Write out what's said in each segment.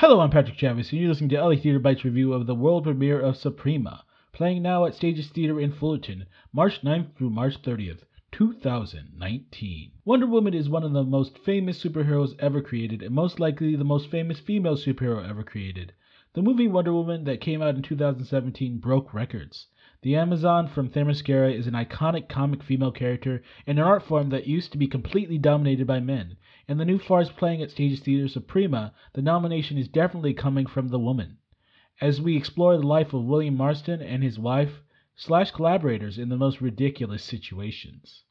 Hello, I'm Patrick Chavis, and you're listening to LA Theater Bites review of the world premiere of Suprema, playing now at Stages Theater in Fullerton, March 9th through March 30th, 2019. Wonder Woman is one of the most famous superheroes ever created, and most likely the most famous female superhero ever created. The movie Wonder Woman that came out in 2017 broke records. The Amazon from Themyscira is an iconic comic female character in an art form that used to be completely dominated by men. In the new farce playing at Stages Theater Suprema, the nomination is definitely coming from the woman. As we explore the life of William Marston and his wife slash collaborators in the most ridiculous situations.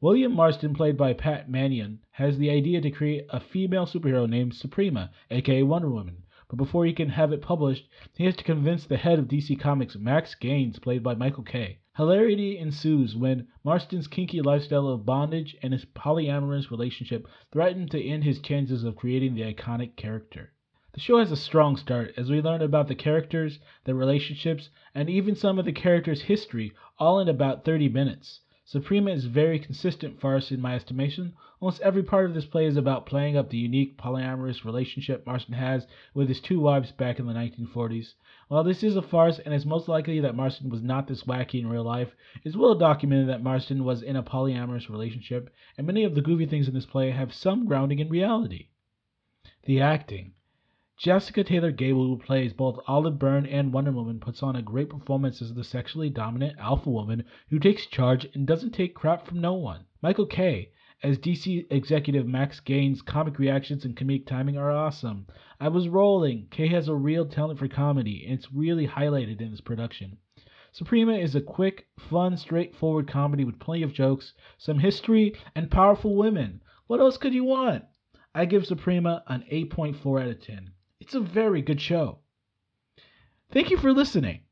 William Marston, played by Pat Mannion, has the idea to create a female superhero named Suprema, aka Wonder Woman but before he can have it published, he has to convince the head of DC Comics, Max Gaines, played by Michael Kay. Hilarity ensues when Marston's kinky lifestyle of bondage and his polyamorous relationship threaten to end his chances of creating the iconic character. The show has a strong start as we learn about the characters, their relationships, and even some of the characters' history all in about 30 minutes. Suprema is very consistent farce in my estimation. Almost every part of this play is about playing up the unique polyamorous relationship Marston has with his two wives back in the 1940s. While this is a farce and it's most likely that Marston was not this wacky in real life, it's well documented that Marston was in a polyamorous relationship, and many of the goofy things in this play have some grounding in reality. The acting. Jessica Taylor Gable, who plays both Olive Byrne and Wonder Woman, puts on a great performance as the sexually dominant alpha woman who takes charge and doesn't take crap from no one. Michael Kay, as DC executive Max Gaines' comic reactions and comedic timing are awesome. I was rolling. Kay has a real talent for comedy, and it's really highlighted in this production. Suprema is a quick, fun, straightforward comedy with plenty of jokes, some history, and powerful women. What else could you want? I give Suprema an 8.4 out of 10. It's a very good show. Thank you for listening.